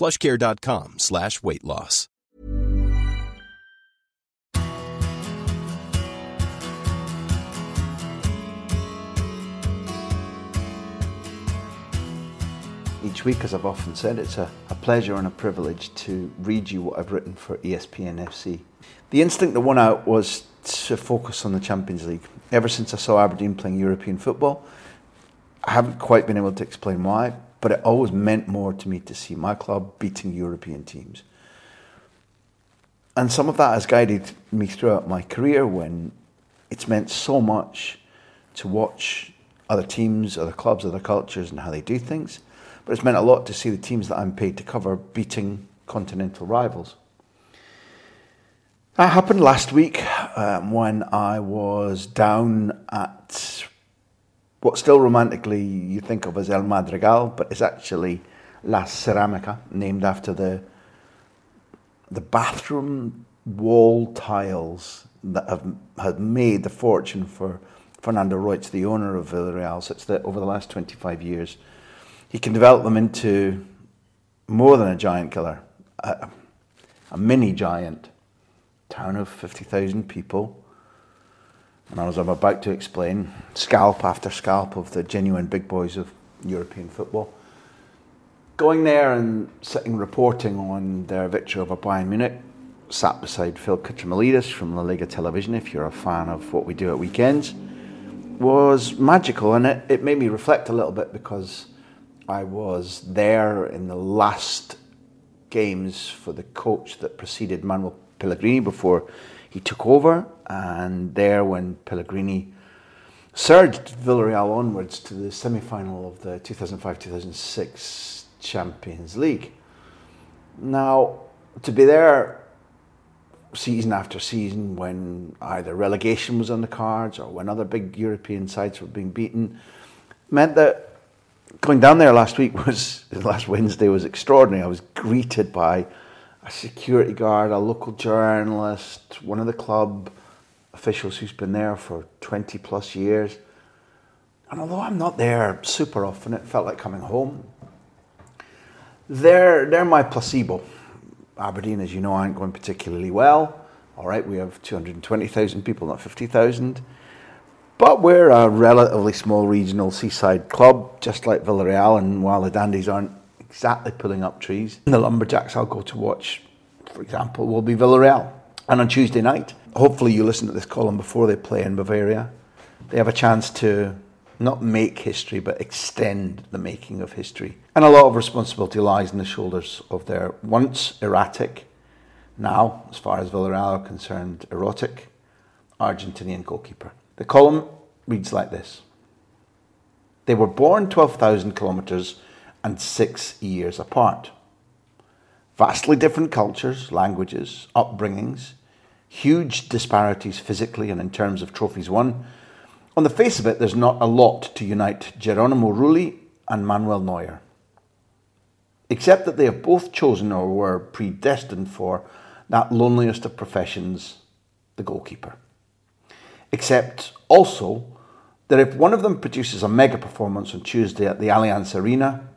plushcare.com slash weight loss. Each week, as I've often said, it's a, a pleasure and a privilege to read you what I've written for ESPN FC. The instinct that won out was to focus on the Champions League. Ever since I saw Aberdeen playing European football, I haven't quite been able to explain why, but it always meant more to me to see my club beating European teams. And some of that has guided me throughout my career when it's meant so much to watch other teams, other clubs, other cultures, and how they do things. But it's meant a lot to see the teams that I'm paid to cover beating continental rivals. That happened last week um, when I was down at what still romantically you think of as El Madrigal, but it's actually La Ceramica, named after the the bathroom wall tiles that have had made the fortune for Fernando Roig, the owner of Villarreal, such that over the last 25 years, he can develop them into more than a giant killer, a, a mini giant town of 50,000 people. And as I'm about to explain, scalp after scalp of the genuine big boys of European football. Going there and sitting reporting on their victory over Bayern Munich, sat beside Phil Kitromilides from La Liga Television, if you're a fan of what we do at weekends, was magical. And it, it made me reflect a little bit because I was there in the last games for the coach that preceded Manuel Pellegrini before he took over, and there when Pellegrini surged Villarreal onwards to the semi final of the 2005 2006 Champions League. Now, to be there season after season when either relegation was on the cards or when other big European sides were being beaten meant that going down there last week was last Wednesday was extraordinary. I was greeted by a security guard, a local journalist, one of the club officials who's been there for 20 plus years. And although I'm not there super often, it felt like coming home. They're, they're my placebo. Aberdeen, as you know, aren't going particularly well. All right, we have 220,000 people, not 50,000. But we're a relatively small regional seaside club, just like Villarreal. And while the Dandies aren't exactly pulling up trees, the Lumberjacks I'll go to watch, for example, will be Villarreal. And on Tuesday night, hopefully you listen to this column before they play in Bavaria. They have a chance to not make history, but extend the making of history. And a lot of responsibility lies on the shoulders of their once erratic, now, as far as Villarreal are concerned, erotic Argentinian goalkeeper. The column reads like this They were born 12,000 kilometres and six years apart. Vastly different cultures, languages, upbringings, huge disparities physically and in terms of trophies won. On the face of it, there's not a lot to unite Geronimo Rulli and Manuel Neuer. Except that they have both chosen or were predestined for that loneliest of professions, the goalkeeper. Except also that if one of them produces a mega performance on Tuesday at the Allianz Arena,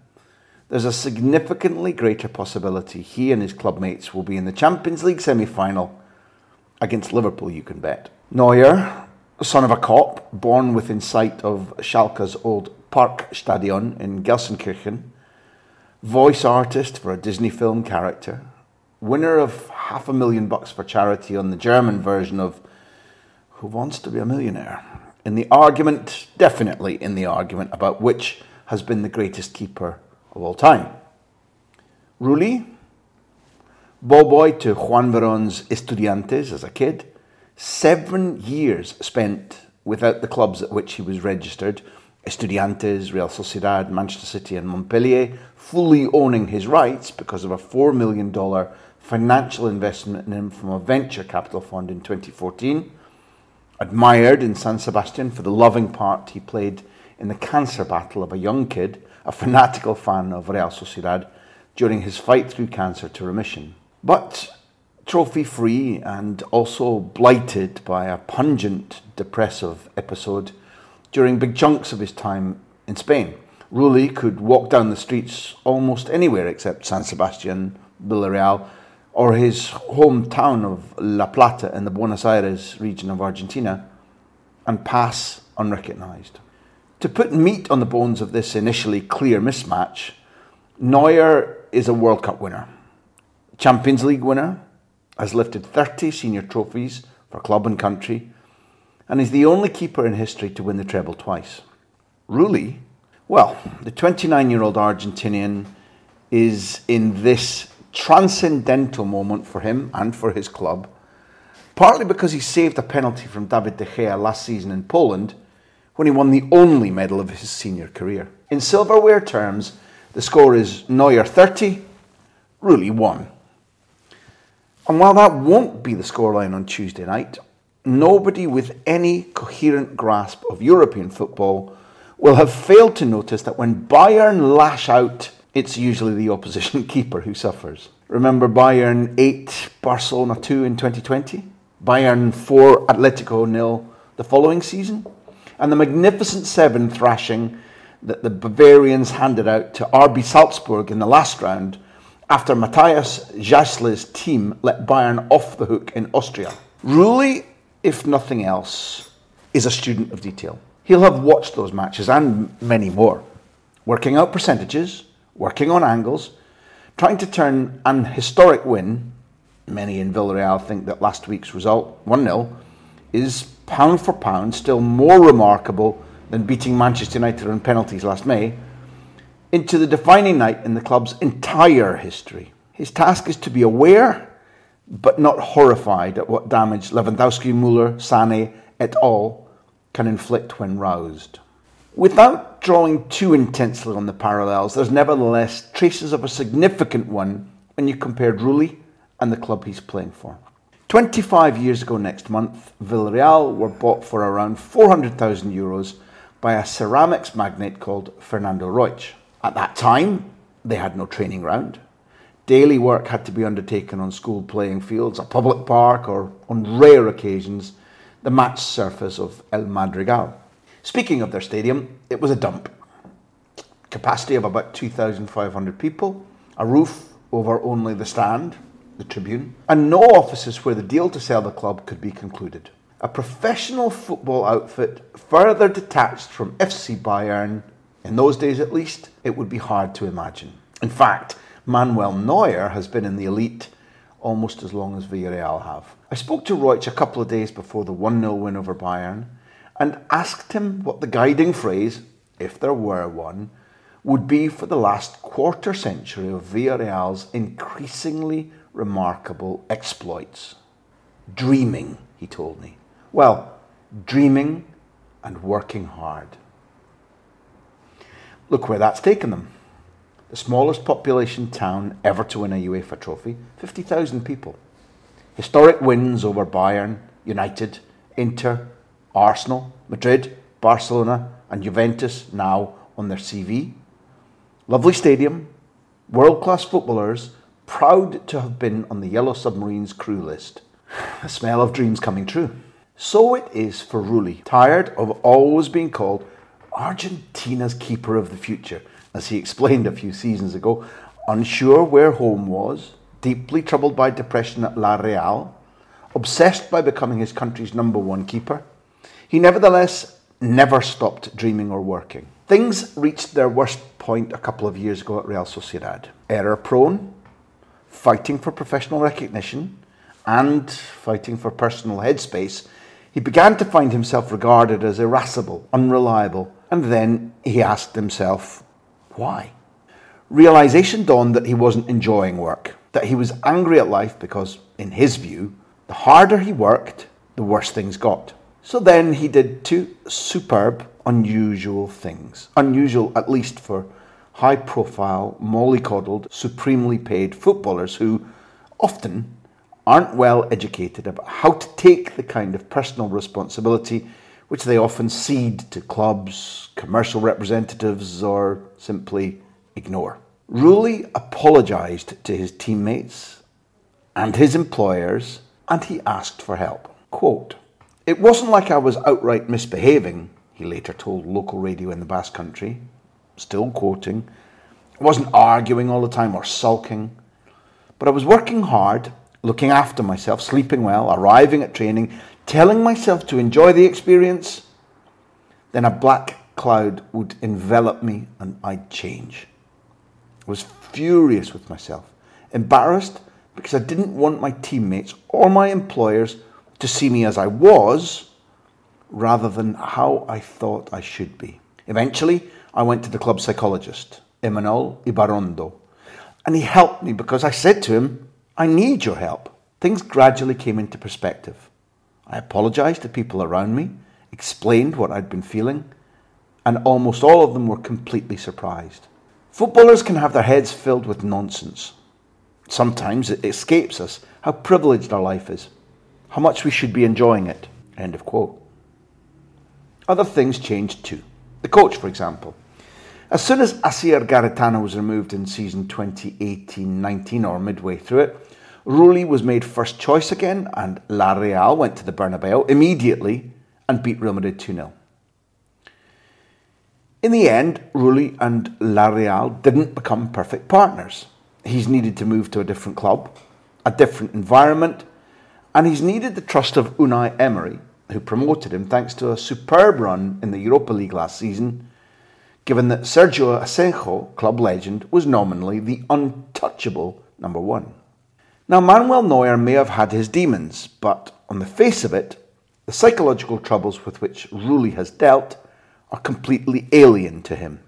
there's a significantly greater possibility he and his clubmates will be in the Champions League semi final against Liverpool, you can bet. Neuer, son of a cop, born within sight of Schalke's old Parkstadion in Gelsenkirchen, voice artist for a Disney film character, winner of half a million bucks for charity on the German version of Who Wants to Be a Millionaire? In the argument, definitely in the argument about which has been the greatest keeper of all time. Rulli, ball boy to Juan Veron's Estudiantes as a kid, seven years spent without the clubs at which he was registered Estudiantes, Real Sociedad, Manchester City, and Montpellier, fully owning his rights because of a $4 million financial investment in him from a venture capital fund in 2014. Admired in San Sebastian for the loving part he played in the cancer battle of a young kid, a fanatical fan of Real Sociedad, during his fight through cancer to remission. But trophy free and also blighted by a pungent depressive episode during big chunks of his time in Spain. Rulli could walk down the streets almost anywhere except San Sebastian, Villarreal, or his hometown of La Plata in the Buenos Aires region of Argentina and pass unrecognised. To put meat on the bones of this initially clear mismatch, Neuer is a World Cup winner, Champions League winner, has lifted 30 senior trophies for club and country, and is the only keeper in history to win the treble twice. Rulli, well, the 29 year old Argentinian is in this transcendental moment for him and for his club, partly because he saved a penalty from David De Gea last season in Poland when he won the only medal of his senior career. In silverware terms, the score is Neuer 30, Rulli 1. And while that won't be the scoreline on Tuesday night, nobody with any coherent grasp of European football will have failed to notice that when Bayern lash out, it's usually the opposition keeper who suffers. Remember Bayern 8, Barcelona 2 in 2020? Bayern 4, Atletico nil the following season? And the magnificent 7 thrashing that the Bavarians handed out to RB Salzburg in the last round after Matthias Jaissle's team let Bayern off the hook in Austria. Rulli, if nothing else, is a student of detail. He'll have watched those matches and many more, working out percentages, working on angles, trying to turn an historic win. Many in Villarreal think that last week's result, 1 0, is pound for pound still more remarkable than beating Manchester United on penalties last May into the defining night in the club's entire history. His task is to be aware, but not horrified at what damage Lewandowski, Muller, Sane, et al. can inflict when roused. Without drawing too intensely on the parallels, there's nevertheless traces of a significant one when you compare Rulli and the club he's playing for. 25 years ago next month, Villarreal were bought for around 400,000 euros by a ceramics magnate called Fernando Roig. At that time, they had no training ground. Daily work had to be undertaken on school playing fields, a public park, or on rare occasions, the match surface of El Madrigal. Speaking of their stadium, it was a dump. Capacity of about 2,500 people, a roof over only the stand, the tribune, and no offices where the deal to sell the club could be concluded. A professional football outfit further detached from FC Bayern in those days, at least, it would be hard to imagine. In fact, Manuel Neuer has been in the elite almost as long as Villarreal have. I spoke to Roig a couple of days before the 1 0 win over Bayern and asked him what the guiding phrase, if there were one, would be for the last quarter century of Villarreal's increasingly remarkable exploits. Dreaming, he told me. Well, dreaming and working hard. Look where that's taken them. The smallest population town ever to win a UEFA trophy 50,000 people. Historic wins over Bayern, United, Inter, Arsenal, Madrid, Barcelona, and Juventus now on their CV. Lovely stadium, world class footballers, proud to have been on the Yellow Submarine's crew list. The smell of dreams coming true. So it is for Rulli, tired of always being called Argentina's keeper of the future, as he explained a few seasons ago, unsure where home was, deeply troubled by depression at La Real, obsessed by becoming his country's number one keeper. He nevertheless never stopped dreaming or working. Things reached their worst point a couple of years ago at Real Sociedad. Error prone, fighting for professional recognition, and fighting for personal headspace, he began to find himself regarded as irascible, unreliable, and then he asked himself, why? Realization dawned that he wasn't enjoying work, that he was angry at life because, in his view, the harder he worked, the worse things got. So then he did two superb, unusual things. Unusual, at least for high profile, mollycoddled, supremely paid footballers who often aren't well educated about how to take the kind of personal responsibility which they often cede to clubs, commercial representatives, or simply ignore. Rulli apologised to his teammates and his employers and he asked for help. Quote, It wasn't like I was outright misbehaving, he later told local radio in the Basque Country, still quoting. Wasn't arguing all the time or sulking, but I was working hard, looking after myself, sleeping well, arriving at training, telling myself to enjoy the experience. Then a black cloud would envelop me and I'd change. I was furious with myself, embarrassed because I didn't want my teammates or my employers to see me as I was rather than how I thought I should be. Eventually, I went to the club psychologist, Emanuel Ibarondo, and he helped me because I said to him, I need your help. Things gradually came into perspective. I apologized to people around me, explained what I'd been feeling, and almost all of them were completely surprised. Footballers can have their heads filled with nonsense. Sometimes it escapes us how privileged our life is, how much we should be enjoying it. End of quote. Other things changed too. The coach, for example. As soon as Asier Garitano was removed in season 2018-19 or midway through it, Rulli was made first choice again and La Real went to the Bernabeu immediately and beat Real Madrid 2-0. In the end, Rulli and La Real didn't become perfect partners. He's needed to move to a different club, a different environment, and he's needed the trust of Unai Emery, who promoted him thanks to a superb run in the Europa League last season, given that Sergio Asenjo, club legend, was nominally the untouchable number one. Now, Manuel Neuer may have had his demons, but on the face of it, the psychological troubles with which Rulli has dealt are completely alien to him.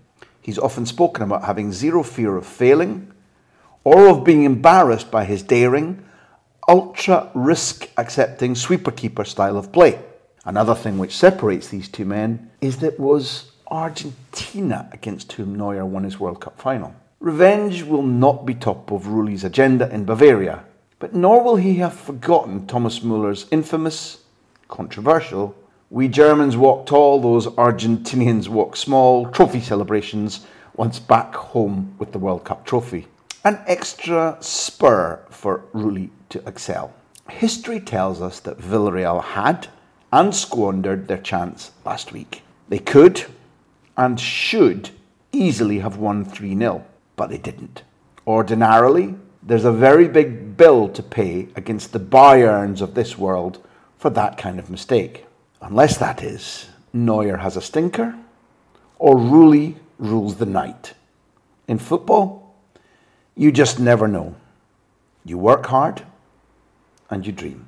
He's often spoken about having zero fear of failing or of being embarrassed by his daring, ultra risk accepting sweeper keeper style of play. Another thing which separates these two men is that was Argentina against whom Neuer won his World Cup final. Revenge will not be top of Rulli's agenda in Bavaria, but nor will he have forgotten Thomas Muller's infamous, controversial, we Germans walk tall, those Argentinians walk small. Trophy celebrations once back home with the World Cup trophy. An extra spur for Rulli to excel. History tells us that Villarreal had and squandered their chance last week. They could and should easily have won 3 0, but they didn't. Ordinarily, there's a very big bill to pay against the Bayerns of this world for that kind of mistake. Unless that is, Neuer has a stinker or Rulli rules the night. In football, you just never know. You work hard and you dream.